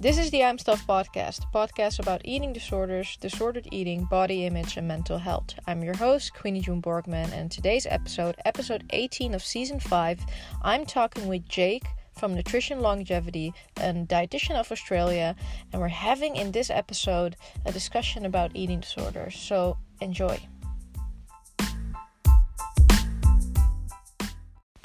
This is the I'm Stuff podcast, a podcast about eating disorders, disordered eating, body image, and mental health. I'm your host, Queenie June Borgman, and today's episode, episode 18 of season 5, I'm talking with Jake from Nutrition Longevity, a dietitian of Australia, and we're having in this episode a discussion about eating disorders. So enjoy.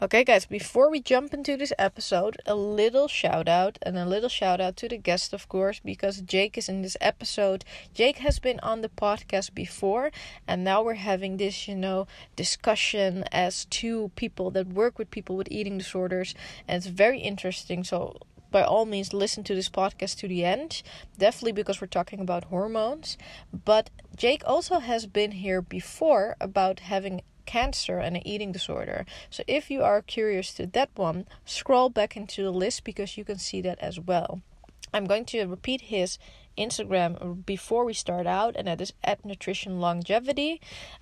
Okay, guys, before we jump into this episode, a little shout out and a little shout out to the guest, of course, because Jake is in this episode. Jake has been on the podcast before, and now we're having this, you know, discussion as two people that work with people with eating disorders, and it's very interesting. So, by all means, listen to this podcast to the end, definitely because we're talking about hormones. But Jake also has been here before about having cancer and an eating disorder. So if you are curious to that one, scroll back into the list because you can see that as well. I'm going to repeat his Instagram before we start out, and that is at Nutrition Longevity.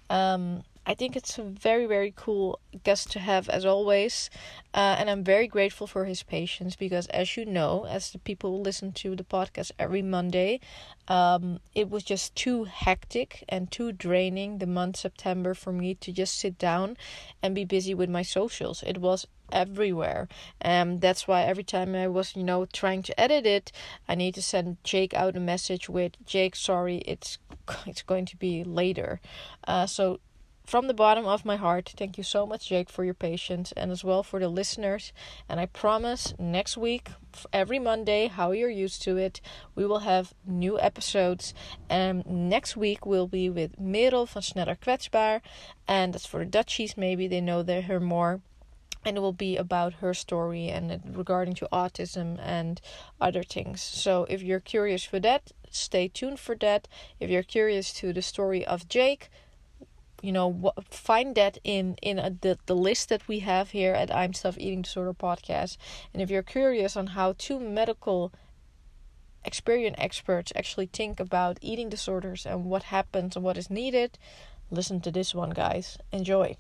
Um, I think it's a very, very cool guest to have as always. Uh, and I'm very grateful for his patience because, as you know, as the people listen to the podcast every Monday, um, it was just too hectic and too draining the month September for me to just sit down and be busy with my socials. It was everywhere and that's why every time i was you know trying to edit it i need to send jake out a message with jake sorry it's it's going to be later uh, so from the bottom of my heart, thank you so much, Jake, for your patience and as well for the listeners. And I promise next week, every Monday, how you're used to it, we will have new episodes. And next week will be with Merel van Sneller Kwetsbaar. And that's for the Dutchies, maybe they know her more. And it will be about her story and regarding to autism and other things. So if you're curious for that, stay tuned for that. If you're curious to the story of Jake, you know find that in in a, the the list that we have here at I'm Stuff Eating Disorder podcast. And if you're curious on how two medical experience experts actually think about eating disorders and what happens and what is needed, listen to this one, guys. Enjoy.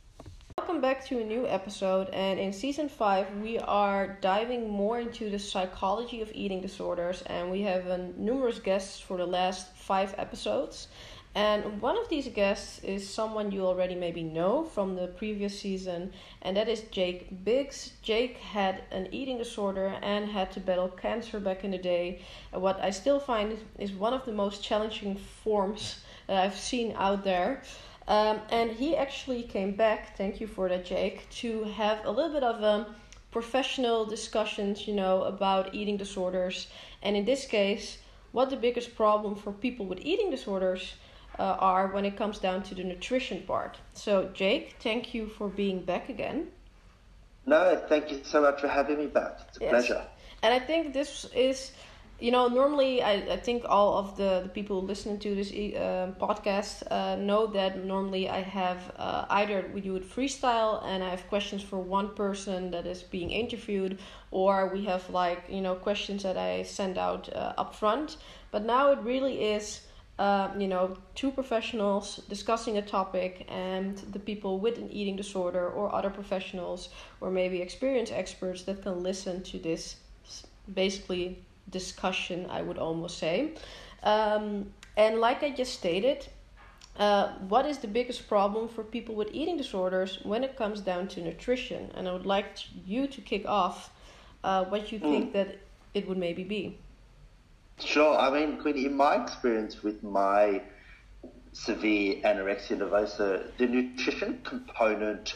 Welcome back to a new episode, and in season 5, we are diving more into the psychology of eating disorders, and we have uh, numerous guests for the last five episodes. And one of these guests is someone you already maybe know from the previous season, and that is Jake Biggs. Jake had an eating disorder and had to battle cancer back in the day. What I still find is one of the most challenging forms that I've seen out there. Um, and he actually came back, thank you for that, Jake, to have a little bit of a professional discussions, you know, about eating disorders. And in this case, what the biggest problem for people with eating disorders uh, are when it comes down to the nutrition part. So, Jake, thank you for being back again. No, thank you so much for having me back. It's a yes. pleasure. And I think this is, you know, normally I, I think all of the, the people listening to this uh, podcast uh, know that normally I have uh, either we do it freestyle and I have questions for one person that is being interviewed, or we have like, you know, questions that I send out uh, up front. But now it really is uh, you know, two professionals discussing a topic and the people with an eating disorder or other professionals or maybe experienced experts that can listen to this basically discussion, I would almost say. Um, and like I just stated, uh, what is the biggest problem for people with eating disorders when it comes down to nutrition? And I would like you to kick off uh, what you mm. think that it would maybe be. Sure. I mean, Queenie, in my experience with my severe anorexia nervosa, the nutrition component,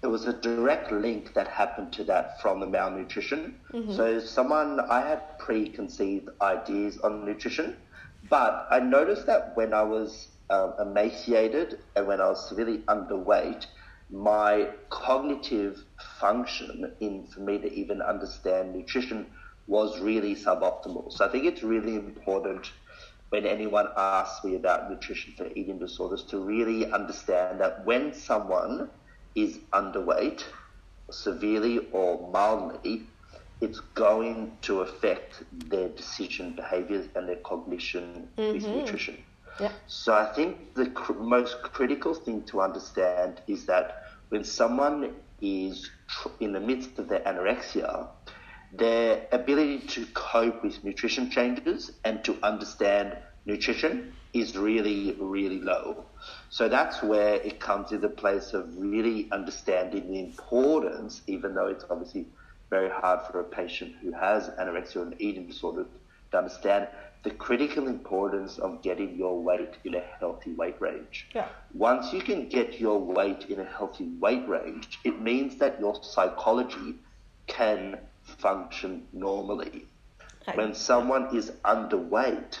there was a direct link that happened to that from the malnutrition. Mm-hmm. So, someone, I had preconceived ideas on nutrition, but I noticed that when I was um, emaciated and when I was severely underweight, my cognitive function in for me to even understand nutrition was really suboptimal. So I think it's really important when anyone asks me about nutrition for eating disorders to really understand that when someone is underweight, severely or mildly, it's going to affect their decision behaviors and their cognition mm-hmm. with nutrition. Yeah. So I think the cr- most critical thing to understand is that when someone is tr- in the midst of their anorexia, their ability to cope with nutrition changes and to understand nutrition is really, really low. So that's where it comes to the place of really understanding the importance, even though it's obviously very hard for a patient who has anorexia or an eating disorder to understand the critical importance of getting your weight in a healthy weight range. Yeah. Once you can get your weight in a healthy weight range, it means that your psychology can function normally. When someone is underweight,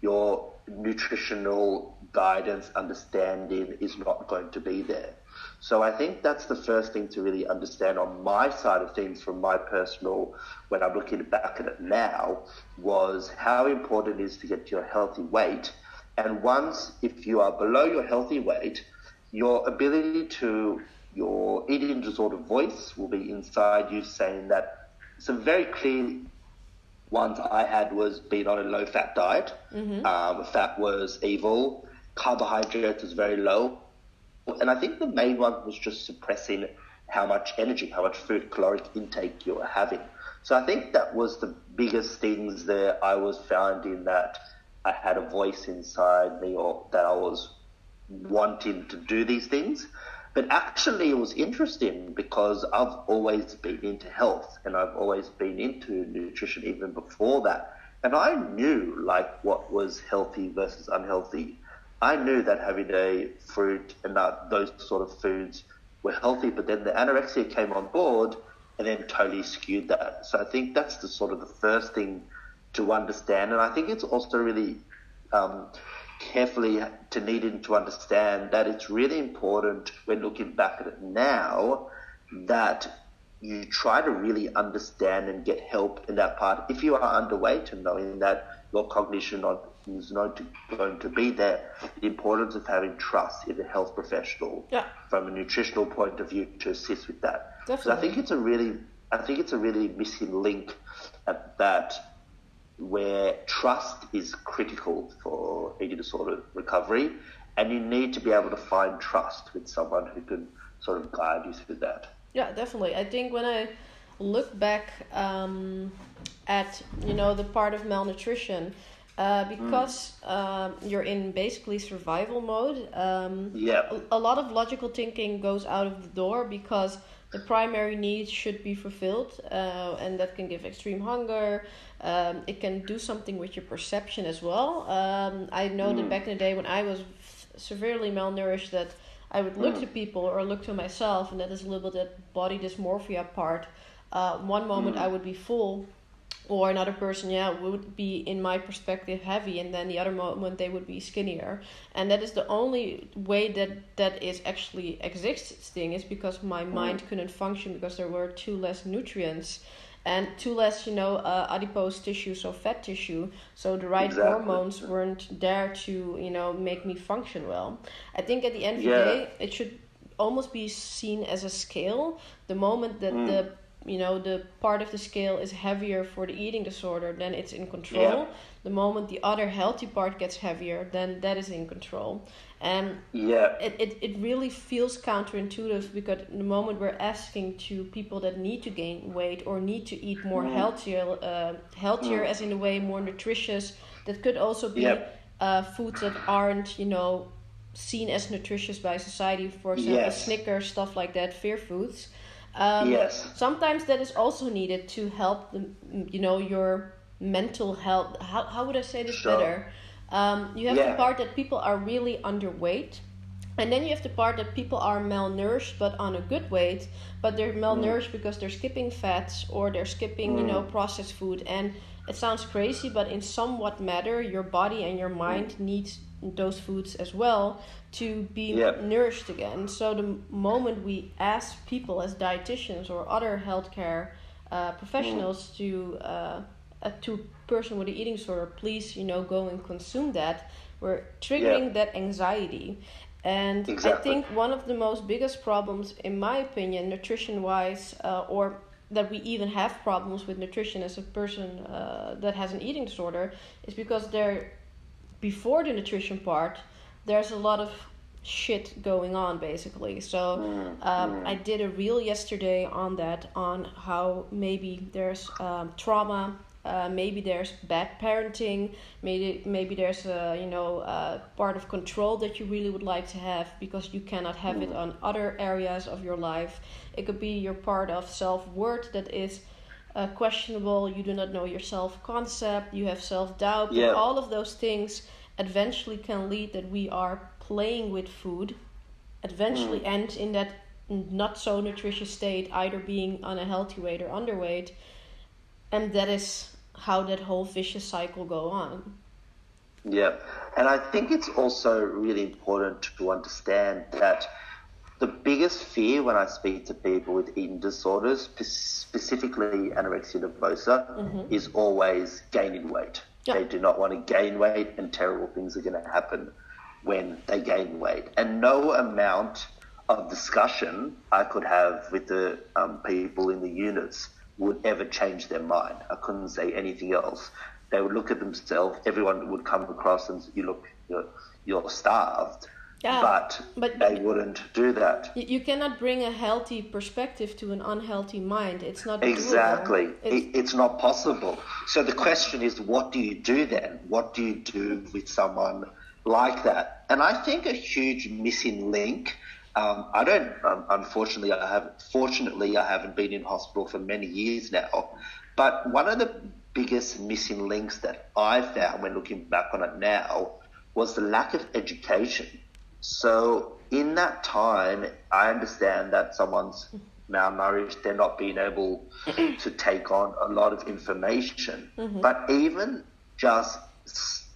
your nutritional guidance, understanding is not going to be there. So I think that's the first thing to really understand on my side of things from my personal, when I'm looking back at it now, was how important it is to get to your healthy weight. And once, if you are below your healthy weight, your ability to, your eating disorder voice will be inside you saying that some very clear ones I had was being on a low fat diet. Mm-hmm. Um, fat was evil. Carbohydrates was very low. And I think the main one was just suppressing how much energy, how much food caloric intake you were having. So I think that was the biggest things that I was finding that I had a voice inside me or that I was wanting to do these things. But actually, it was interesting because I've always been into health and I've always been into nutrition even before that. And I knew like what was healthy versus unhealthy. I knew that having a fruit and that those sort of foods were healthy, but then the anorexia came on board and then totally skewed that. So I think that's the sort of the first thing to understand. And I think it's also really um, carefully to needing to understand that it's really important when looking back at it now that you try to really understand and get help in that part. If you are underweight and knowing that your cognition is not going to be there, the importance of having trust in a health professional yeah. from a nutritional point of view to assist with that. Definitely. So I think it's a really, I think it's a really missing link at that where trust is critical for eating disorder recovery, and you need to be able to find trust with someone who can sort of guide you through that. Yeah, definitely. I think when I look back um, at you know the part of malnutrition. Uh, because mm. um, you're in basically survival mode. Um, yeah. A, a, lot of logical thinking goes out of the door because the primary needs should be fulfilled, uh, and that can give extreme hunger. Um, it can do something with your perception as well. Um, I know mm. that back in the day when I was severely malnourished, that I would look mm. to people or look to myself, and that is a little bit that body dysmorphia part. Uh, one moment mm. I would be full, or another person, yeah, would be in my perspective heavy, and then the other moment they would be skinnier. And that is the only way that that is actually existing is because my mm. mind couldn't function because there were two less nutrients and two less, you know, uh, adipose tissue, so fat tissue. So the right exactly. hormones weren't there to, you know, make me function well. I think at the end of the day, it should almost be seen as a scale. The moment that mm. the you know the part of the scale is heavier for the eating disorder then it's in control yeah. the moment the other healthy part gets heavier then that is in control and yeah it, it, it really feels counterintuitive because the moment we're asking to people that need to gain weight or need to eat more mm. healthier uh, healthier mm. as in a way more nutritious that could also be uh, foods that aren't you know seen as nutritious by society for example yes. snickers stuff like that fear foods um, yes. Sometimes that is also needed to help the, you know, your mental health. How, how would I say this sure. better? Um, you have yeah. the part that people are really underweight. And then you have the part that people are malnourished but on a good weight, but they're malnourished mm. because they're skipping fats or they're skipping, mm. you know, mm. processed food. And it sounds crazy, but in somewhat matter, your body and your mind mm. needs those foods as well to be yep. nourished again. So the moment we ask people as dietitians or other healthcare uh, professionals mm. to uh, a to person with an eating disorder, please you know go and consume that. We're triggering yep. that anxiety. And exactly. I think one of the most biggest problems, in my opinion, nutrition wise, uh, or that we even have problems with nutrition as a person uh, that has an eating disorder, is because they're before the nutrition part, there's a lot of shit going on basically. So um, i did a reel yesterday on that on how maybe there's um, trauma uh, maybe there's bad parenting maybe maybe there's a you know a part of control that you really would like to have because you cannot have it on other areas of your life. It could be your part of self-worth that is uh, questionable you do not know your self-concept you have self-doubt Yeah. all of those things eventually can lead that we are playing with food eventually end in that not so nutritious state either being on a healthy weight or underweight and that is how that whole vicious cycle go on Yeah, and I think it's also really important to understand that the biggest fear when I speak to people with eating disorders, specifically anorexia nervosa, is always gaining weight. Yeah. They do not want to gain weight, and terrible things are going to happen when they gain weight. And no amount of discussion I could have with the um, people in the units would ever change their mind. I couldn't say anything else. They would look at themselves. Everyone would come across and you look, you're, you're starved. Yeah, but, but- they wouldn't do that. you, cannot bring a healthy perspective to an unhealthy mind it's not. Exactly. It's- it's not possible. So the question is, what do you do then? What do you do with someone like that? And I think a huge missing link. Um, I don't. Um, unfortunately, I have. Fortunately, I haven't been in hospital for many years now. But one of the biggest missing links that I found when looking back on it now was the lack of education. So in that time, I understand that someone's mm-hmm. malnourished, they're not being able mm-hmm. to take on a lot of information. Mm-hmm. But even just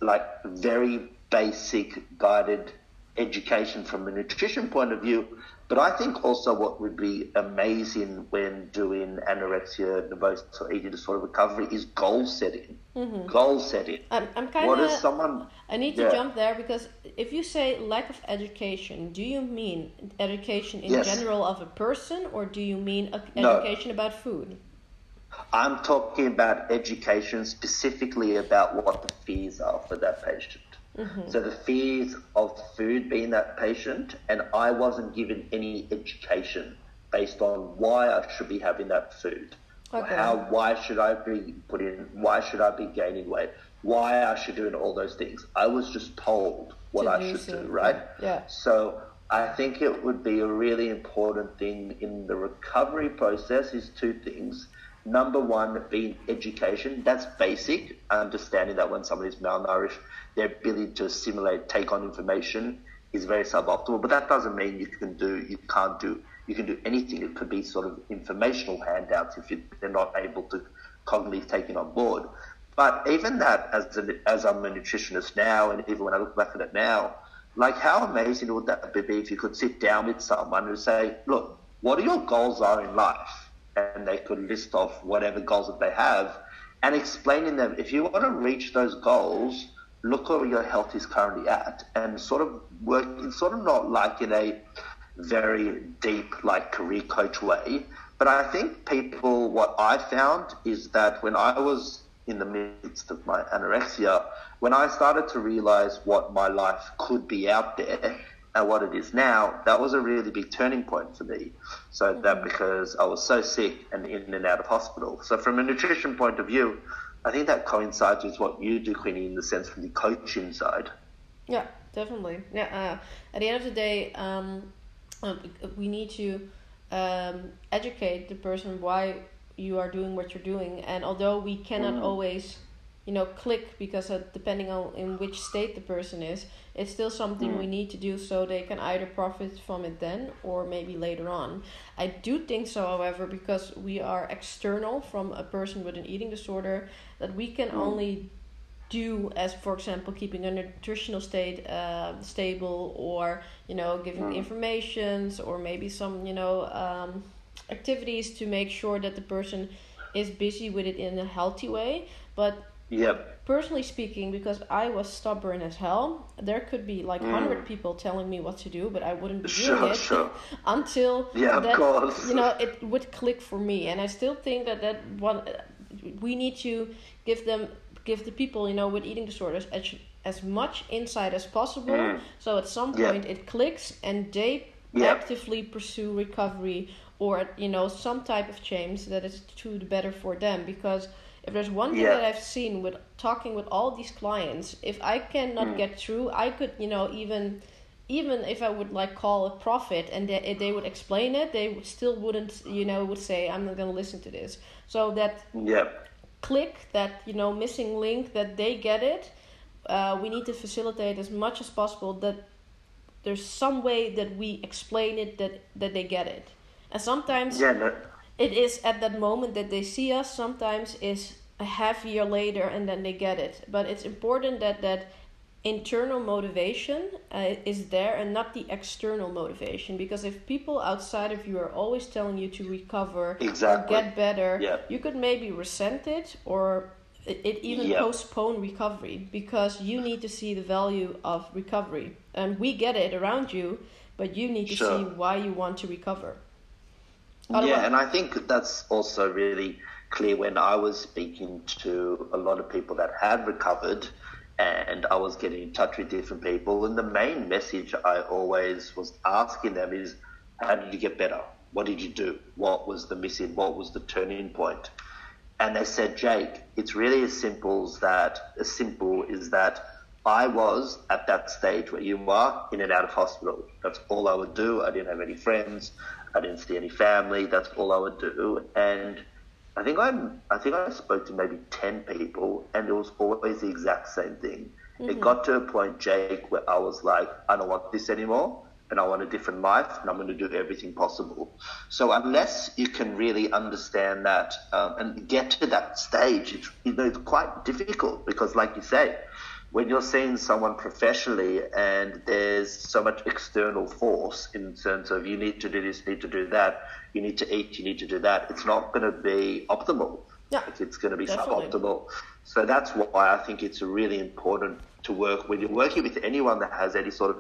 like very basic guided education from a nutrition point of view. But I think also what would be amazing when doing anorexia nervosa or eating disorder recovery is goal setting. Mm-hmm. Goal setting. I'm, I'm kind of is someone? I need to Yeah. jump there because if you say lack of education, do you mean education in Yes. general of a person or do you mean a- No. education about food? I'm talking about education specifically about what the fears are for that patient. So the fears of food being that patient, and I wasn't given any education based on why I should be having that food. Okay. How why should I be putting why should I be gaining weight? Why I should doing all those things. I was just told what To I should so. do, right? Yeah. So I think it would be a really important thing in the recovery process is two things. Number one being education. That's basic. Understanding that when somebody's malnourished, their ability to assimilate, take on information is very suboptimal. But that doesn't mean you can do you can't do you can do anything. It could be sort of informational handouts if you, they're not able to cognitively take it on board. But even that, as a, as I'm a nutritionist now, and even when I look back at it now, like how amazing would that be if you could sit down with someone and say, look, what are your goals are in life? And they could list off whatever goals that they have and explaining them, if you want to reach those goals, look where your health is currently at and sort of work, it's sort of not like in a very deep, like career coach way. But I think people, what I found is that when I was in the midst of my anorexia, when I started to realize what my life could be out there and what it is now, that was a really big turning point for me. So that because I was so sick and in and out of hospital. So from a nutrition point of view, I think that coincides with what you do, Queenie, in the sense from the coaching side. Yeah, definitely. Yeah. Uh, at the end of the day, um, uh, we need to um, educate the person why you are doing what you're doing, and although we cannot Mm. always, you know, click because uh, depending on in which state the person is, it's still something Mm. we need to do so they can either profit from it then or maybe later on. I do think so, however, because we are external from a person with an eating disorder, that we can Mm. only do as for example keeping a nutritional state uh, stable or you know giving Mm. informations or maybe some you know um, activities to make sure that the person is busy with it in a healthy way but Yep. Personally speaking because i was stubborn as hell there could be like 100 people telling me what to do but i wouldn't do Mm. Sure, it sure. until Yeah, of course. you know it would click for me and i still think that that one we need to give them give the people you know with eating disorders edu- as much insight as possible. Mm. So at some Yeah. point it clicks and they Yeah. actively pursue recovery or you know some type of change that is to the better for them. Because if there's one thing Yeah. that I've seen with talking with all these clients, if I cannot Mm. get through, I could you know even even if I would like call a prophet and they, they would explain it, they would still wouldn't, you know, would say, I'm not going to listen to this. So that Yeah. click, that, you know, missing link, that they get it, uh, we need to facilitate as much as possible that there's some way that we explain it that, that they get it. And sometimes Yeah. No, it is at that moment that they see us, sometimes is a half year later and then they get it. But it's important that that internal motivation uh, is there and not the external motivation because if people outside of you are always telling you to recover Exactly. or get better Yeah. you could maybe resent it or it, it even Yep. postpone recovery because you need to see the value of recovery and we get it around you but you need to Sure. see why you want to recover Yeah, and I think that's also really clear when I was speaking to a lot of people that had recovered and I was getting in touch with different people. And the main message I always was asking them is, How did you get better? What did you do? What was the missing? What was the turning point? And they said, Jake, it's really as simple as that. As simple is that I was at that stage where you are in and out of hospital. That's all I would do. I didn't have any friends. I didn't see any family. That's all I would do. And I think I'm. I think I spoke to maybe ten people, and it was always the exact same thing. It got to a point, Jake, where I was like, I don't want this anymore, and I want a different life, and I'm going to do everything possible. So unless you can really understand that um, and get to that stage, it's you know it's quite difficult because, like you say, when you're seeing someone professionally and there's so much external force in terms of you need to do this, need to do that, you need to eat, you need to do that, it's not going to be optimal. Yeah, Like, it's going to be definitely. suboptimal. So that's why I think it's really important to work when you're working with anyone that has any sort of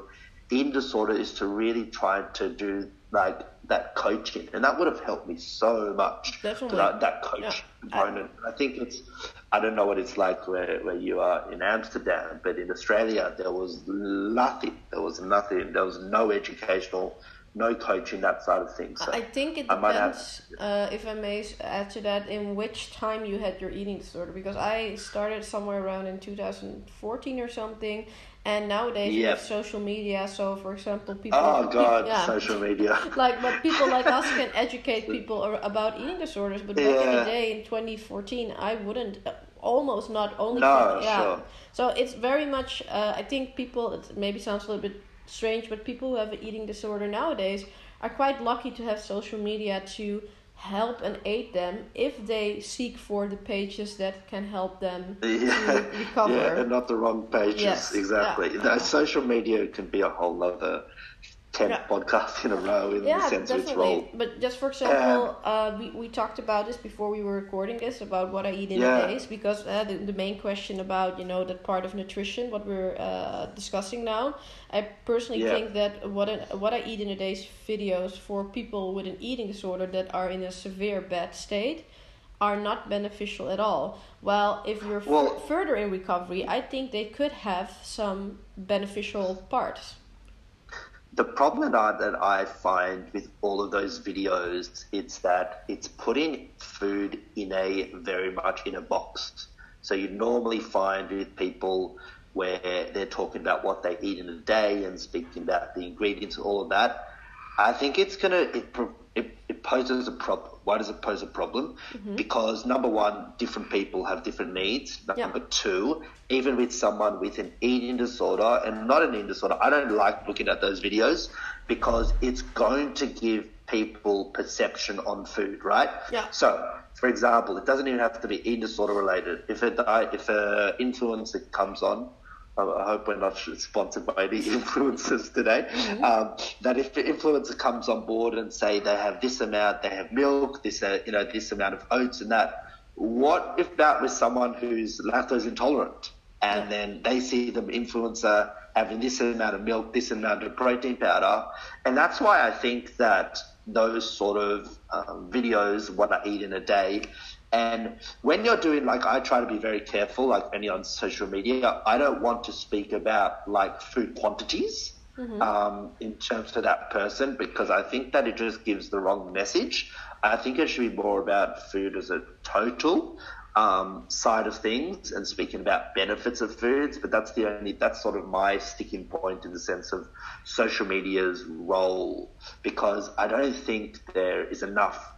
eating disorder is to really try to do like that coaching, and that would have helped me so much. Definitely. That, that coach Yeah. component. I think it's. I don't know what it's like where, where you are in Amsterdam, but in Australia there was nothing. There was nothing. There was no educational, no coaching that side of things. So I think it I might have- depends, uh, if I may add to that, in which time you had your eating disorder. Because I started somewhere around in 2014 or something, and nowadays we Yep. have social media. So, for example, people. oh God, yeah. social media. Like, but people like us can educate people about eating disorders. But back in the day, in 2014, I wouldn't. Uh, almost not only. No, yeah. sure. So it's very much. Uh, I think people. It maybe sounds a little bit strange, but people who have an eating disorder nowadays are quite lucky to have social media to help and aid them if they seek for the pages that can help them Yeah, to recover. yeah, and not the wrong pages. Yes, exactly. yeah. Social media can be a whole other ten Yeah. podcasts in a row in the yeah, sense of its role. But just for example, uh, we, we talked about this before we were recording this about what I eat in Yeah. a days because uh, the, the main question about you know that part of nutrition what we're uh, discussing now. I personally Yeah. think that what what I eat in a days videos for people with an eating disorder that are in a severe bad state are not beneficial at all. While if you're f- Well- further in recovery, I think they could have some beneficial parts. The problem that I, that I find with all of those videos it's that it's putting food in a very much in a box. So you normally find with people where they're talking about what they eat in a day and speaking about the ingredients all of that. I think it's gonna it it, it poses a problem. Why does it pose a problem? Mm-hmm. Because number one, different people have different needs. Yeah. Number two, even with someone with an eating disorder and not an eating disorder, I don't like looking at those videos because it's going to give people perception on food, right? Yeah. So, for example, it doesn't even have to be eating disorder related. If a if a influencer comes on, I hope we're not sponsored by any influencers today. Um, that if the influencer comes on board and say they have this amount, they have milk, this uh, you know this amount of oats and that. What if that was someone who's lactose intolerant, and then they see the influencer having this amount of milk, this amount of protein powder, and that's why I think that those sort of um, videos, what I eat in a day. And when you're doing, like, I try to be very careful, like any on social media, I don't want to speak about like food quantities. Mm-hmm. Um, in terms of that person, because I think that it just gives the wrong message. I think it should be more about food as a total um, side of things and speaking about benefits of foods, but that's the only that's sort of my sticking point in the sense of social media's role because I don't think there is enough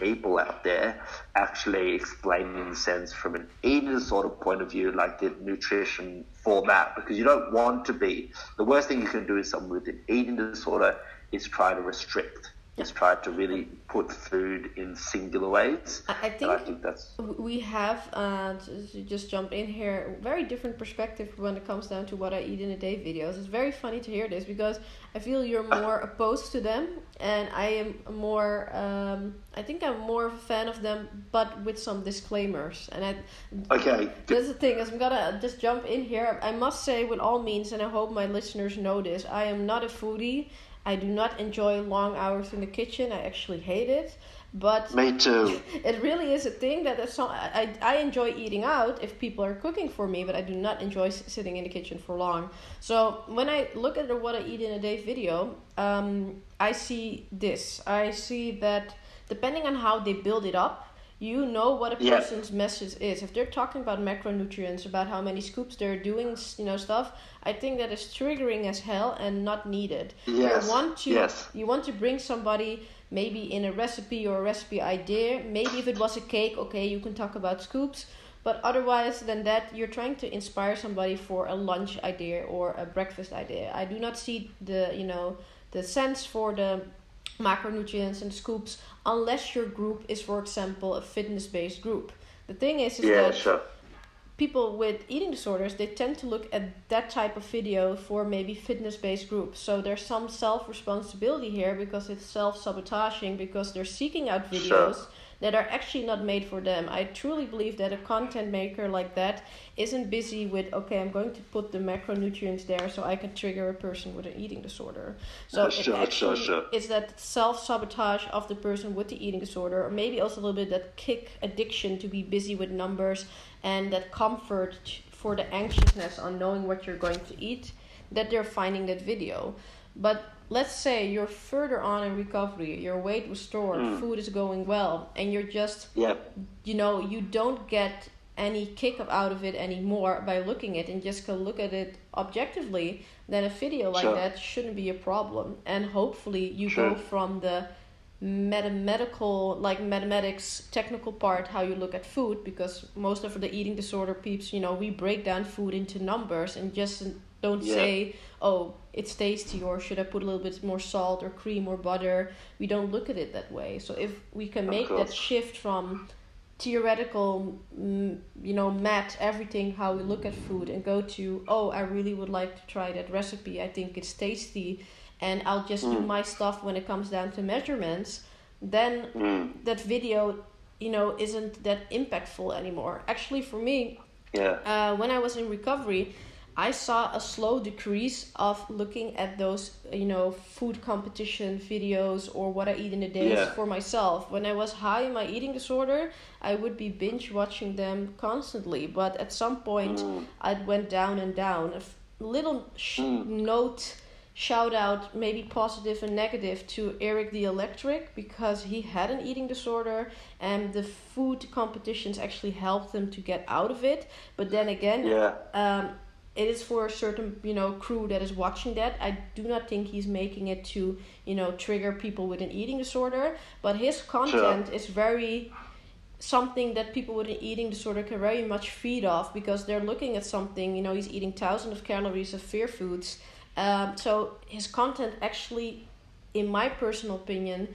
people out there actually explaining sense from an eating disorder point of view, like the nutrition format, because you don't want to be. The worst thing you can do is someone with an eating disorder is try to restrict just tried to really put food in singular ways. I think, I think that's we have uh, to just jump in here. Very different perspective when it comes down to what I eat in a day videos. It's very funny to hear this because I feel you're more opposed to them, and I am more. Um, I think I'm more of a fan of them, but with some disclaimers. And I. Okay. That's the thing. Is I'm gonna just jump in here. I must say, with all means, and I hope my listeners know this. I am not a foodie. I do not enjoy long hours in the kitchen. I actually hate it. But me too. It really is a thing that so, I I enjoy eating out if people are cooking for me, but I do not enjoy sitting in the kitchen for long. So when I look at the what I eat in a day video, um, I see this. I see that depending on how they build it up, you know what a person's message is. If they're talking about macronutrients, about how many scoops they're doing, you know, stuff, I think that is triggering as hell and not needed. Yes. You want to yes. you want to bring somebody maybe in a recipe or a recipe idea. Maybe if it was a cake, okay, you can talk about scoops. But otherwise than that, you're trying to inspire somebody for a lunch idea or a breakfast idea. I do not see the you know the sense for the macronutrients and scoops unless your group is, for example, a fitness based group. The thing is, is yeah, that sure. people with eating disorders they tend to look at that type of video for maybe fitness based groups. So there's some self responsibility here because it's self sabotaging because they're seeking out videos. Sure that are actually not made for them. I truly believe that a content maker like that isn't busy with okay, I'm going to put the macronutrients there so I can trigger a person with an eating disorder. So uh, sure, it actually sure, sure. is that self sabotage of the person with the eating disorder, or maybe also a little bit that kick addiction to be busy with numbers and that comfort for the anxiousness on knowing what you're going to eat that they're finding that video. But let's say you're further on in recovery, your weight restored, mm. food is going well, and you're just, yep. you know, you don't get any kick out of it anymore by looking at it and just can look at it objectively, then a video like sure. that shouldn't be a problem. And hopefully you sure. go from the mathematical like mathematics technical part how you look at food because most of the eating disorder peeps you know we break down food into numbers and just don't yeah. say oh it's tasty or should i put a little bit more salt or cream or butter we don't look at it that way so if we can make that shift from theoretical mm, you know math everything how we look at food and go to oh i really would like to try that recipe i think it's tasty and i'll just mm. do my stuff when it comes down to measurements then mm. that video you know isn't that impactful anymore actually for me yeah uh, when i was in recovery I saw a slow decrease of looking at those, you know, food competition videos or what I eat in a day yeah. for myself. When I was high in my eating disorder, I would be binge watching them constantly. But at some point, mm. I went down and down. A little sh- mm. note, shout out, maybe positive and negative, to Erik the Electric because he had an eating disorder and the food competitions actually helped him to get out of it. But then again, yeah. um, it is for a certain you know crew that is watching that i do not think he's making it to you know trigger people with an eating disorder but his content sure. is very something that people with an eating disorder can very much feed off because they're looking at something you know he's eating thousands of calories of fear foods um, so his content actually in my personal opinion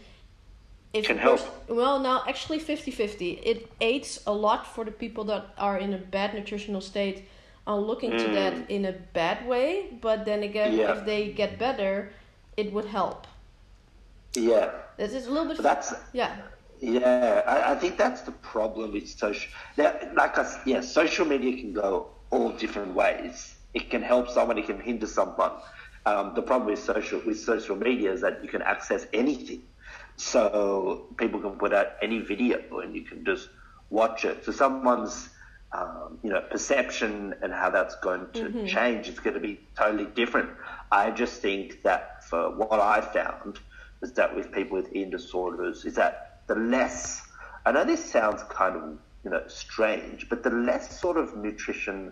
if can help. Well, now actually 50-50. It aids a lot for the people that are in a bad nutritional state are looking mm. to that mm. in a bad way, but then again, yeah. if they get better, it would help. Yeah. This is a little bit. But that's yeah. Yeah, I, I, think that's the problem with social. Now, like us, yeah, social media can go all different ways. It can help someone, it can hinder someone. Um, the problem with social with social media is that you can access anything. So people can put out any video and you can just watch it. So someone's um, you know perception and how that's going to mm-hmm. change is going to be totally different. I just think that for what I found is that with people with eating disorders is that the less I know this sounds kind of you know strange, but the less sort of nutrition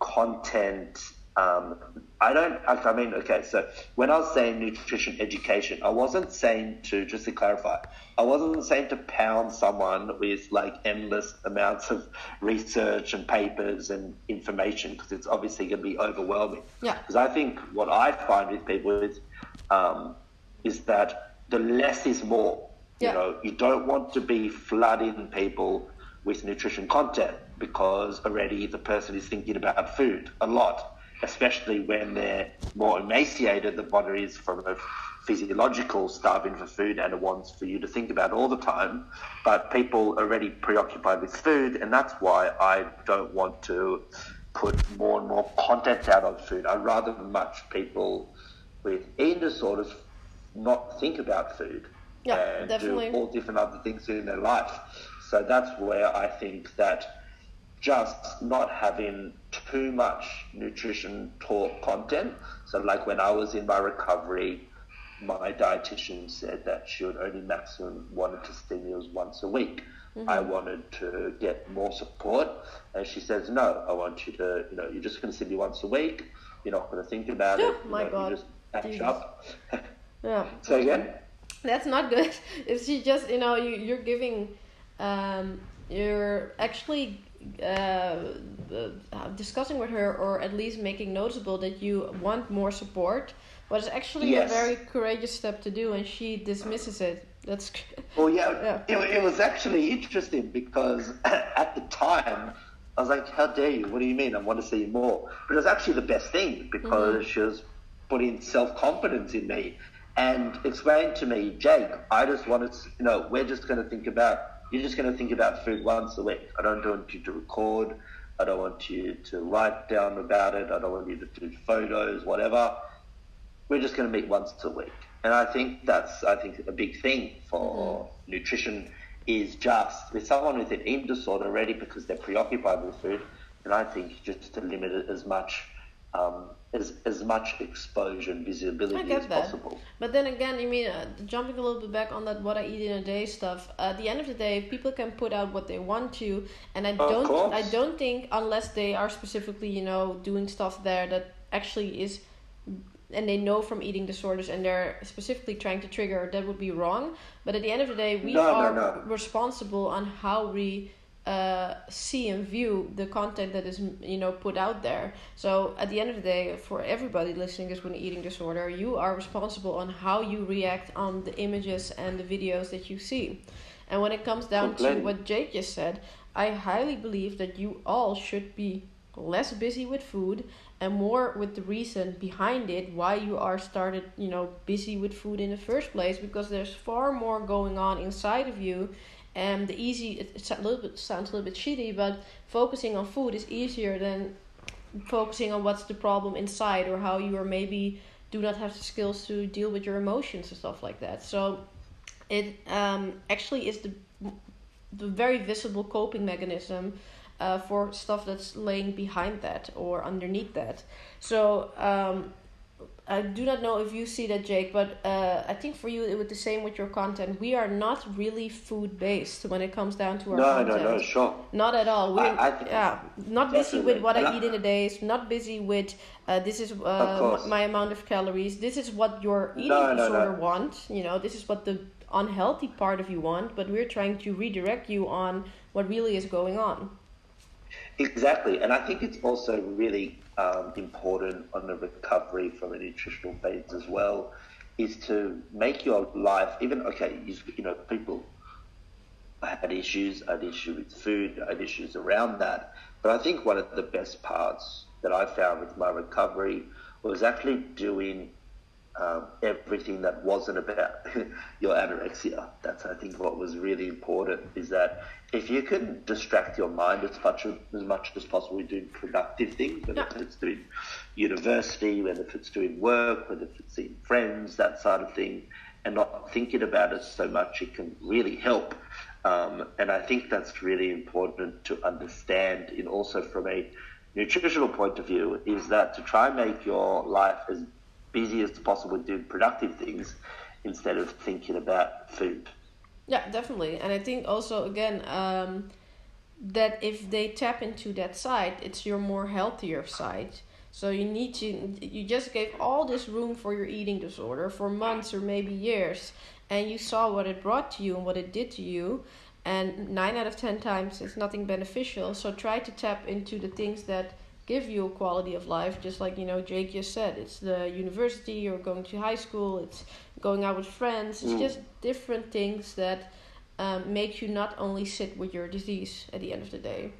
content um, I don't, I mean, okay, so when I was saying nutrition education, I wasn't saying to, just to clarify, I wasn't saying to pound someone with like endless amounts of research and papers and information because it's obviously going to be overwhelming. Yeah. Because I think what I find with people is, um, is that the less is more. Yeah. You know, you don't want to be flooding people with nutrition content because already the person is thinking about food a lot especially when they're more emaciated, the body is from a physiological starving for food and it wants for you to think about all the time. But people are already preoccupied with food, and that's why I don't want to put more and more content out on food. I'd rather much people with eating disorders not think about food yeah, and definitely. do all different other things in their life. So that's where I think that just not having too much nutrition talk content. So, like when I was in my recovery, my dietitian said that she would only maximum wanted to stay meals once a week. Mm-hmm. I wanted to get more support, and she says, "No, I want you to, you know, you're just going to see me once a week. You're not going to think about it. my know, God, you just catch up." yeah. So again, that's not good. If she just, you know, you, you're giving, um, you're actually uh, uh, discussing with her or at least making noticeable that you want more support was actually yes. a very courageous step to do and she dismisses it that's well yeah, yeah. It, it was actually interesting because at the time i was like how dare you what do you mean i want to see you more but it was actually the best thing because mm-hmm. she was putting self-confidence in me and explained to me jake i just wanted to you know we're just going to think about you're just going to think about food once a week. I don't want you to record. I don't want you to write down about it. I don't want you to do photos, whatever. We're just going to meet once a week. And I think that's, I think, a big thing for mm-hmm. nutrition is just with someone with an eating disorder already because they're preoccupied with food. And I think just to limit it as much um, as, as much exposure and visibility as that. possible. But then again, I mean, uh, jumping a little bit back on that what I eat in a day stuff. Uh, at the end of the day, people can put out what they want to, and I don't, I don't think unless they are specifically, you know, doing stuff there that actually is, and they know from eating disorders, and they're specifically trying to trigger, that would be wrong. But at the end of the day, we no, are no, no. responsible on how we uh, see and view the content that is you know put out there. So at the end of the day for everybody listening to an eating disorder you are responsible on how you react on the images and the videos that you see. And when it comes down to what jake just said i highly believe that you all should be less busy with food and more with the reason behind it why you are started you know busy with food in the first place because there's far more going on inside of you and the easy it a little bit sounds a little bit shitty, but focusing on food is easier than focusing on what's the problem inside or how you are maybe do not have the skills to deal with your emotions and stuff like that. So it um, actually is the the very visible coping mechanism uh, for stuff that's laying behind that or underneath that. So um, I do not know if you see that, Jake, but uh, I think for you it was the same with your content. We are not really food based when it comes down to our no, content. No, no, no, sure. Not at all. We're I, I, yeah, not busy with what I eat in a day. Not busy with uh, this is uh, my amount of calories. This is what your eating no, disorder no, wants. You know, this is what the unhealthy part of you want. But we're trying to redirect you on what really is going on. Exactly, and I think it's also really um, important on the recovery from a nutritional phase as well, is to make your life even okay. You, you know, people had issues, had issues with food, had issues around that. But I think one of the best parts that I found with my recovery was actually doing um, everything that wasn't about your anorexia. That's, I think, what was really important is that if you can distract your mind as much as, as much as possible doing productive things, whether yeah. it's doing university, whether it's doing work, whether it's seeing friends, that sort of thing, and not thinking about it so much, it can really help. Um, and I think that's really important to understand, and also from a nutritional point of view, is that to try and make your life as busy as possible doing productive things instead of thinking about food. Yeah, definitely. And I think also, again, um, that if they tap into that side, it's your more healthier side. So you need to, you just gave all this room for your eating disorder for months or maybe years, and you saw what it brought to you and what it did to you. And nine out of ten times it's nothing beneficial. So try to tap into the things that give you a quality of life just like you know jake just said it's the university or going to high school it's going out with friends it's mm. just different things that um, make you not only sit with your disease at the end of the day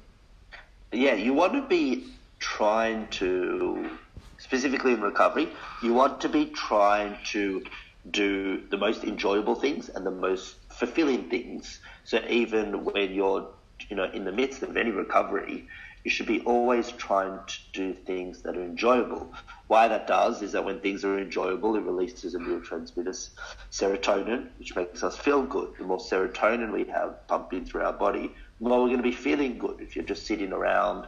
yeah you want to be trying to specifically in recovery you want to be trying to do the most enjoyable things and the most fulfilling things so even when you're you know in the midst of any recovery you should be always trying to do things that are enjoyable. Why that does is that when things are enjoyable, it releases a neurotransmitter, serotonin, which makes us feel good. The more serotonin we have pumping through our body, the more we're going to be feeling good. If you're just sitting around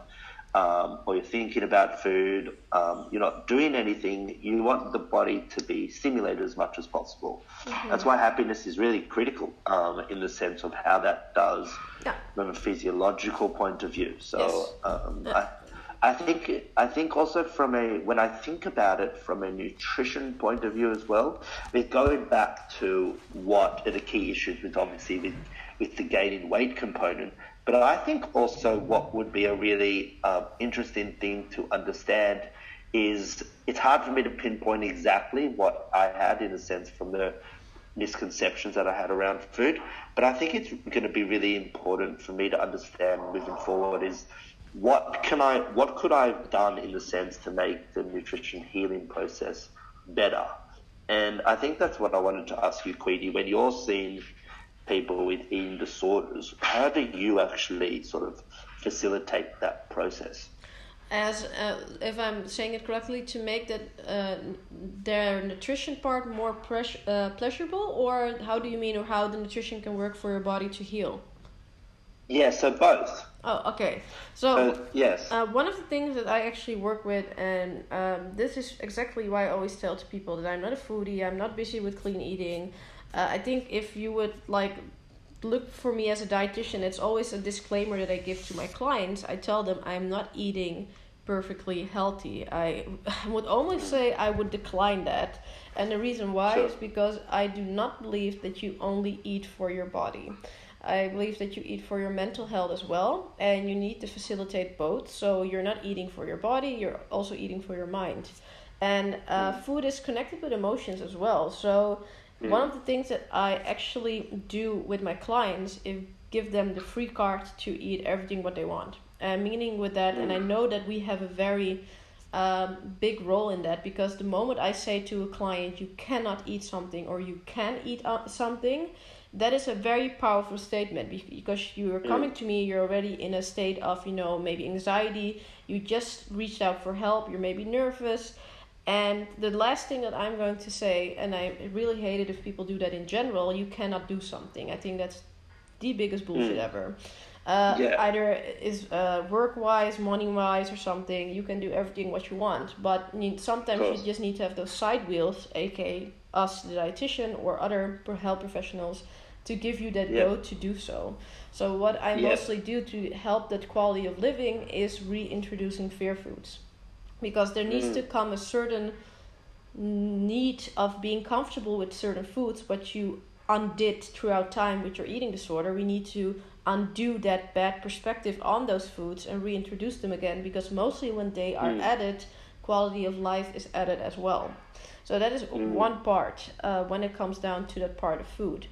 um, or you're thinking about food, um, you're not doing anything, you want the body to be stimulated as much as possible. Mm-hmm. That's why happiness is really critical um, in the sense of how that does yeah. from a physiological point of view. So yes. Um, yeah. I, I think I think also from a when I think about it from a nutrition point of view as well, we're going back to what are the key issues with obviously with, with the gaining weight component but I think also what would be a really uh, interesting thing to understand is it's hard for me to pinpoint exactly what I had in a sense from the misconceptions that I had around food. But I think it's going to be really important for me to understand moving forward is what can I, what could I have done in the sense to make the nutrition healing process better? And I think that's what I wanted to ask you, Queenie, when you're seeing people with eating disorders. How do you actually sort of facilitate that process? As uh, if I'm saying it correctly, to make that uh, their nutrition part more pres- uh, pleasurable, or how do you mean, or how the nutrition can work for your body to heal? Yeah, so both. Oh, okay. So, yes, uh, one of the things that I actually work with, and um, this is exactly why I always tell to people that I'm not a foodie. I'm not busy with clean eating. Uh, I think if you would like look for me as a dietitian, it's always a disclaimer that I give to my clients. I tell them I'm not eating perfectly healthy. I would almost say I would decline that. And the reason why sure. is because I do not believe that you only eat for your body. I believe that you eat for your mental health as well, and you need to facilitate both. So you're not eating for your body, you're also eating for your mind. And uh, mm. food is connected with emotions as well. So Mm. One of the things that I actually do with my clients is give them the free card to eat everything what they want. And meaning with that, mm. and I mm. know that we have a very um, big role in that because the moment I say to a client, you cannot eat something or you can eat uh, something, that is a very powerful statement because you are coming mm. to me, you're already in a state of, you know, maybe anxiety, you just reached out for help, you're maybe nervous and the last thing that I'm going to say, and I really hate it if people do that in general, you cannot do something. I think that's the biggest bullshit mm. ever. Uh, yeah. Either is uh, work wise, money wise, or something. You can do everything what you want, but you, sometimes you just need to have those side wheels, aka us, the dietitian, or other health professionals, to give you that yeah. go to do so. So what I yeah. mostly do to help that quality of living is reintroducing fear foods because there needs mm. to come a certain need of being comfortable with certain foods what you undid throughout time with your eating disorder we need to undo that bad perspective on those foods and reintroduce them again because mostly when they are mm. added quality of life is added as well so that is mm. one part uh, when it comes down to that part of food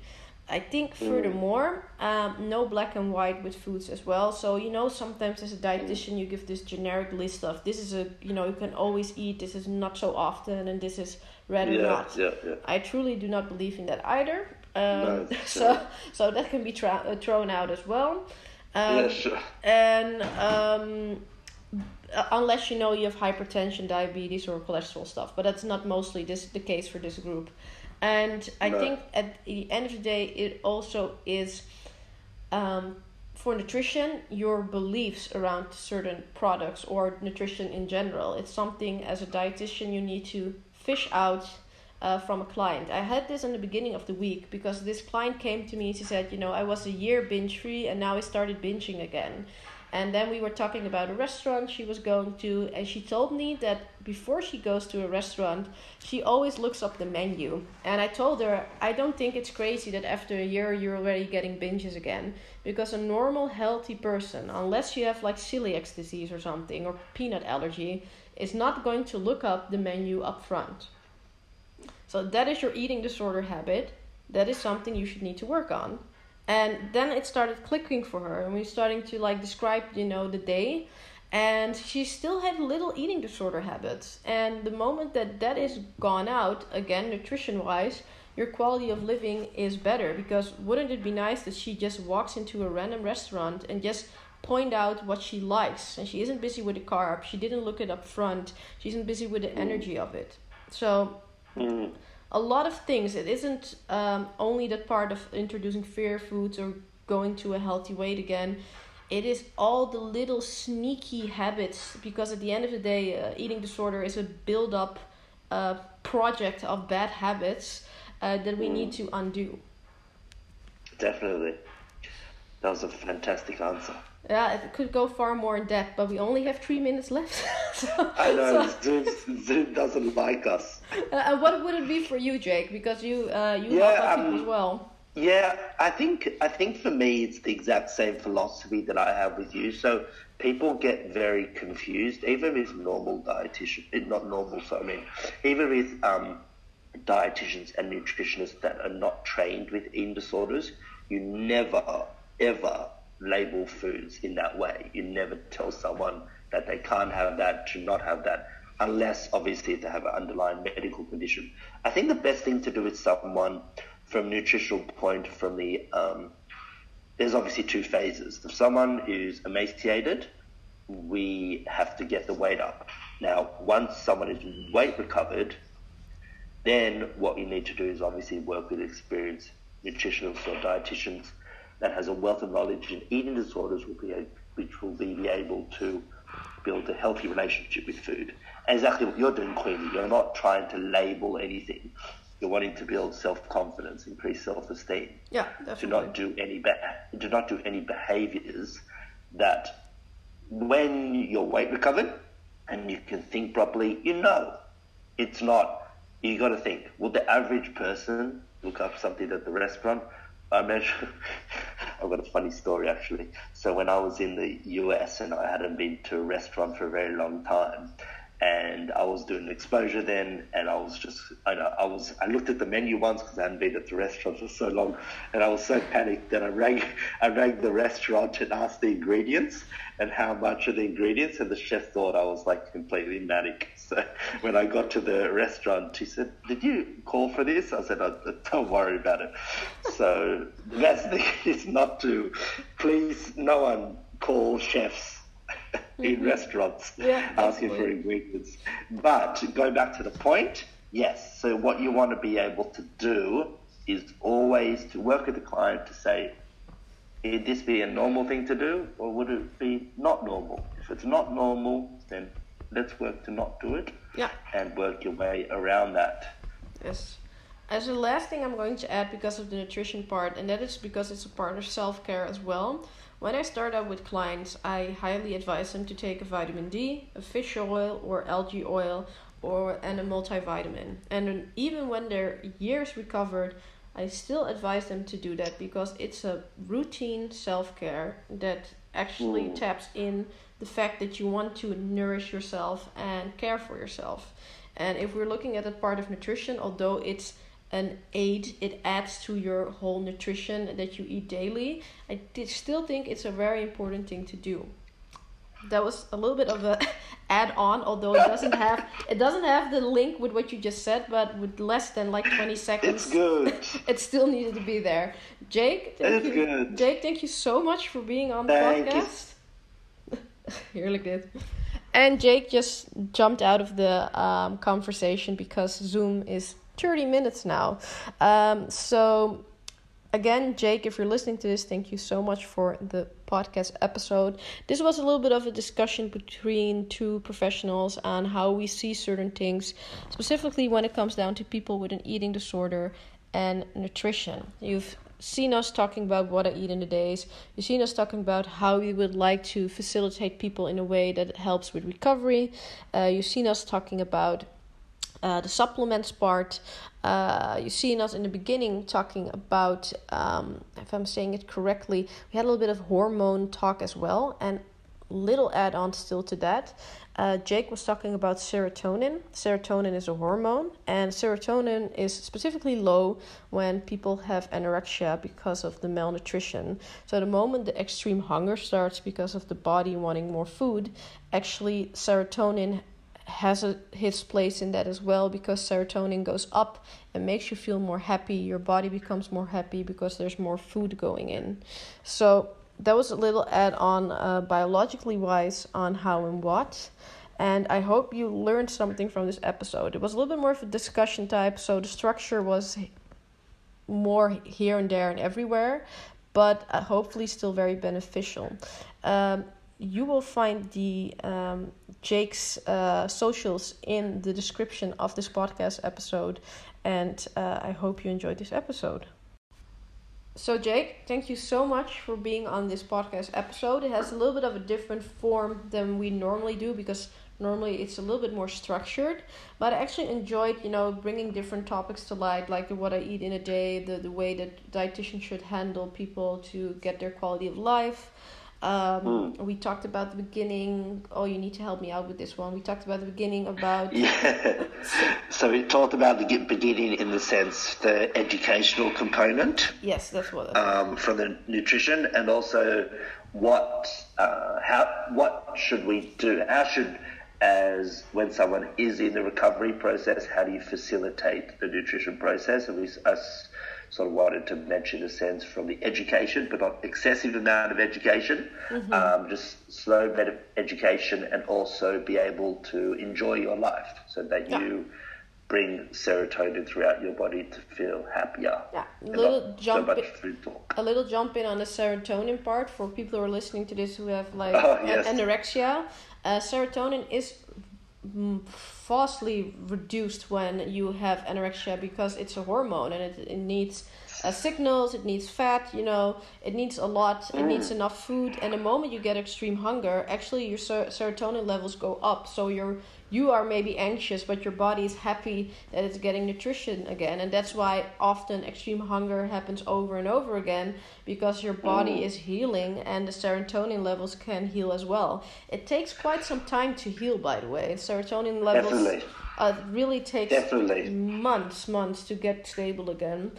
I think mm. furthermore, um, no black and white with foods as well. So you know, sometimes as a dietitian, you give this generic list of this is a you know you can always eat, this is not so often, and this is rather yeah, not. Yeah, yeah. I truly do not believe in that either. Um, no, so so that can be tra- uh, thrown out as well. Um, yeah, sure. And um, uh, unless you know you have hypertension, diabetes, or cholesterol stuff, but that's not mostly this the case for this group. And I No. think at the end of the day, it also is um, for nutrition, your beliefs around certain products or nutrition in general. It's something as a dietitian you need to fish out uh, from a client. I had this in the beginning of the week because this client came to me. She said, You know, I was a year binge free and now I started binging again. And then we were talking about a restaurant she was going to, and she told me that before she goes to a restaurant, she always looks up the menu. And I told her, I don't think it's crazy that after a year you're already getting binges again. Because a normal, healthy person, unless you have like celiac disease or something, or peanut allergy, is not going to look up the menu up front. So that is your eating disorder habit. That is something you should need to work on. And then it started clicking for her, and we starting to like describe, you know, the day. And she still had little eating disorder habits. And the moment that that is gone out, again, nutrition wise, your quality of living is better. Because wouldn't it be nice that she just walks into a random restaurant and just point out what she likes and she isn't busy with the carb she didn't look it up front she isn't busy with the energy of it so Mm. A lot of things. It isn't um, only that part of introducing fear foods or going to a healthy weight again. It is all the little sneaky habits because at the end of the day, uh, eating disorder is a build up uh, project of bad habits uh, that we need to undo. Definitely. That was a fantastic answer. Yeah, it could go far more in depth, but we only have three minutes left. so, I know so- Zoom, Zoom doesn't like us. uh, and what would it be for you, Jake? Because you uh, you Yeah, help other people um, as well. Yeah, I think I think for me it's the exact same philosophy that I have with you. So people get very confused, even with normal dietitian, eh, not normal. So I mean, even with um, dietitians and nutritionists that are not trained with eating disorders, you never ever label foods in that way. You never tell someone that they can't have that, should not have that, unless obviously they have an underlying medical condition. I think the best thing to do with someone from nutritional point from the um, there's obviously two phases. If someone who's emaciated, we have to get the weight up. Now, once someone is weight recovered, then what you need to do is obviously work with experienced nutritionists or dietitians that has a wealth of knowledge in eating disorders, will be a, which will be, be able to build a healthy relationship with food. And exactly what you're doing, Queenie. You're not trying to label anything. You're wanting to build self-confidence, increase self-esteem Yeah, do definitely. not do any be- do not do any behaviors that when you're weight recovered and you can think properly, you know it's not. You got to think. Will the average person look up something at the restaurant? I mentioned. I've got a funny story actually. So when I was in the US and I hadn't been to a restaurant for a very long time, and I was doing exposure then, and I was just, I know, I was, I looked at the menu once because I hadn't been at the restaurant for so long, and I was so panicked that I rang, I rang the restaurant and asked the ingredients and how much of the ingredients, and the chef thought I was like completely manic. So when I got to the restaurant, he said, "Did you call for this?" I said, "Oh, "Don't worry about it." So the best thing is not to, please, no one call chefs in mm-hmm. restaurants Yeah, asking for ingredients. But going back to the point, yes. So what you want to be able to do is always to work with the client to say, would this be a normal thing to do or would it be not normal? If it's not normal, then let's work to not do it Yeah. and work your way around that. Yes. As the last thing, I'm going to add because of the nutrition part, and that is because it's a part of self care as well. When I start out with clients, I highly advise them to take a vitamin D, a fish oil, or algae oil, or and a multivitamin. And even when they're years recovered, I still advise them to do that because it's a routine self care that actually Mm. taps in the fact that you want to nourish yourself and care for yourself. And if we're looking at that part of nutrition, although it's an aid, it adds to your whole nutrition that you eat daily. I still think it's a very important thing to do. That was a little bit of a add on, although it doesn't have it doesn't have the link with what you just said, but with less than like twenty seconds It's good. it still needed to be there. Jake, thank It's you. good. Jake, thank you so much for being on the Thank you. podcast. Heerlijk dit. And Jake just jumped out of the um, conversation because Zoom is 30 minutes now. Um, so, again, Jake, if you're listening to this, thank you so much for the podcast episode. This was a little bit of a discussion between two professionals on how we see certain things, specifically when it comes down to people with an eating disorder and nutrition. You've seen us talking about what I eat in the days. You've seen us talking about how we would like to facilitate people in a way that helps with recovery. Uh, you've seen us talking about uh, the supplements part. Uh, you've seen us in the beginning talking about, um, if I'm saying it correctly, we had a little bit of hormone talk as well, and little add on still to that. Uh, Jake was talking about serotonin. Serotonin is a hormone, and serotonin is specifically low when people have anorexia because of the malnutrition. So, the moment the extreme hunger starts because of the body wanting more food, actually, serotonin has a, his place in that as well because serotonin goes up and makes you feel more happy. Your body becomes more happy because there's more food going in. So that was a little add on uh, biologically wise on how and what. And I hope you learned something from this episode. It was a little bit more of a discussion type, so the structure was more here and there and everywhere, but uh, hopefully still very beneficial. Um, you will find the um, Jake's uh, socials in the description of this podcast episode, and uh, I hope you enjoyed this episode. So, Jake, thank you so much for being on this podcast episode. It has a little bit of a different form than we normally do because normally it's a little bit more structured. But I actually enjoyed, you know, bringing different topics to light, like what I eat in a day, the, the way that dietitians should handle people to get their quality of life. Um, mm. We talked about the beginning. Oh, you need to help me out with this one. We talked about the beginning about. Yeah. so we talked about the beginning in the sense the educational component. Yes, that's what. Um, from the nutrition and also what uh, how what should we do? How should as when someone is in the recovery process, how do you facilitate the nutrition process? And we us sort of wanted to mention a sense from the education, but not excessive amount of education, mm-hmm. um, just slow bit of education, and also be able to enjoy your life so that yeah. you bring serotonin throughout your body to feel happier. Yeah, a little jump. So a little jump in on the serotonin part for people who are listening to this who have like oh, yes. anorexia. Uh, serotonin is vastly reduced when you have anorexia because it's a hormone and it, it needs uh, signals, it needs fat, you know, it needs a lot, it needs enough food. And the moment you get extreme hunger, actually your ser- serotonin levels go up. So your you are maybe anxious, but your body is happy that it's getting nutrition again. And that's why often extreme hunger happens over and over again because your body mm. is healing and the serotonin levels can heal as well. It takes quite some time to heal, by the way. Serotonin levels uh, really takes Definitely. months, months to get stable again.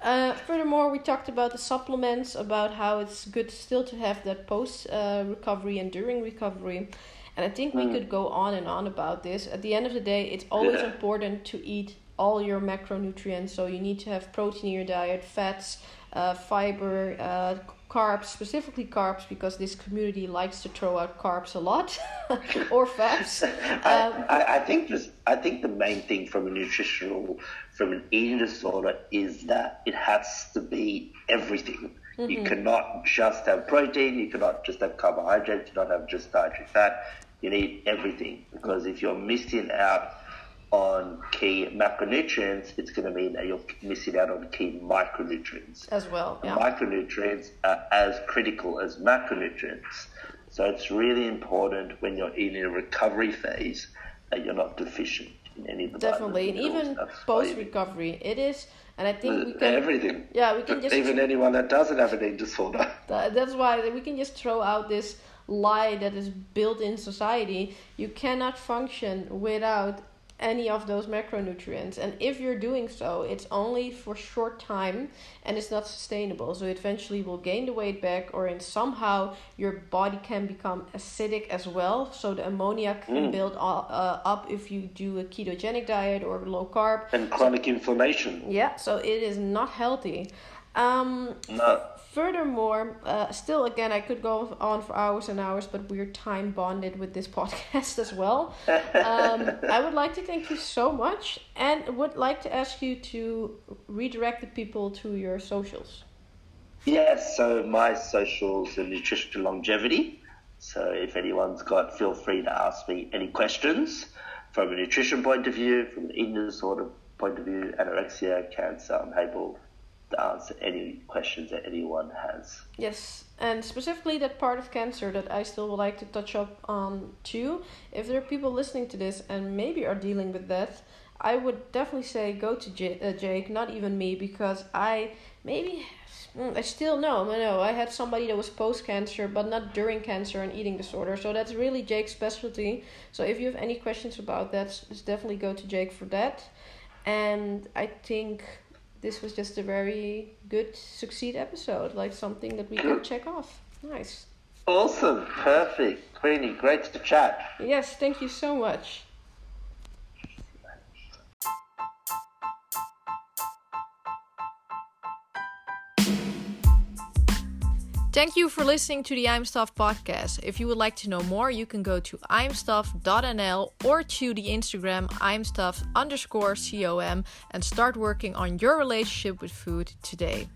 Uh, furthermore, we talked about the supplements, about how it's good still to have that post uh, recovery and during recovery. And I think we mm. could go on and on about this. At the end of the day, it's always yeah. important to eat all your macronutrients. So you need to have protein in your diet, fats, uh, fiber, uh, carbs, specifically carbs, because this community likes to throw out carbs a lot, or fats. Um, I, I, think this. I think the main thing from a nutritional, from an eating disorder, is that it has to be everything. Mm-hmm. You cannot just have protein. You cannot just have carbohydrates. You cannot have just dietary fat. You need everything because if you're missing out on key macronutrients, it's going to mean that you're missing out on key micronutrients. As well. Yeah. Micronutrients are as critical as macronutrients. So it's really important when you're in a recovery phase that you're not deficient in any of the Definitely, and even post recovery, it is. And I think we can everything. Yeah, we can just even anyone that doesn't have an eating disorder. That's why we can just throw out this lie that is built in society, you cannot function without any of those macronutrients. And if you're doing so it's only for short time and it's not sustainable. So eventually will gain the weight back or in somehow your body can become acidic as well. So the ammonia can mm. build uh, up if you do a ketogenic diet or low carb. And chronic so, inflammation. Yeah so it is not healthy. Um, no furthermore, uh, still again, I could go on for hours and hours, but we're time bonded with this podcast as well. Um, I would like to thank you so much, and would like to ask you to redirect the people to your socials. Yes, so my socials are nutrition longevity. So if anyone's got, feel free to ask me any questions from a nutrition point of view, from an eating disorder point of view, anorexia, cancer. I'm able answer any questions that anyone has. Yes, and specifically that part of cancer that I still would like to touch up on too. If there are people listening to this and maybe are dealing with that, I would definitely say go to J- uh, Jake, not even me, because I maybe Mm, I still know. I know. I had somebody that was post cancer, but not during cancer and eating disorder. So that's really Jake's specialty. So if you have any questions about that, definitely go to Jake for that. And I think this was just a very good succeed episode, like something that we can check off. Nice. Awesome. Perfect. Queenie, great to chat. Yes, thank you so much. Thank you for listening to the I'm Stuff podcast. If you would like to know more, you can go to imstuff.nl or to the Instagram imstuff underscore com and start working on your relationship with food today.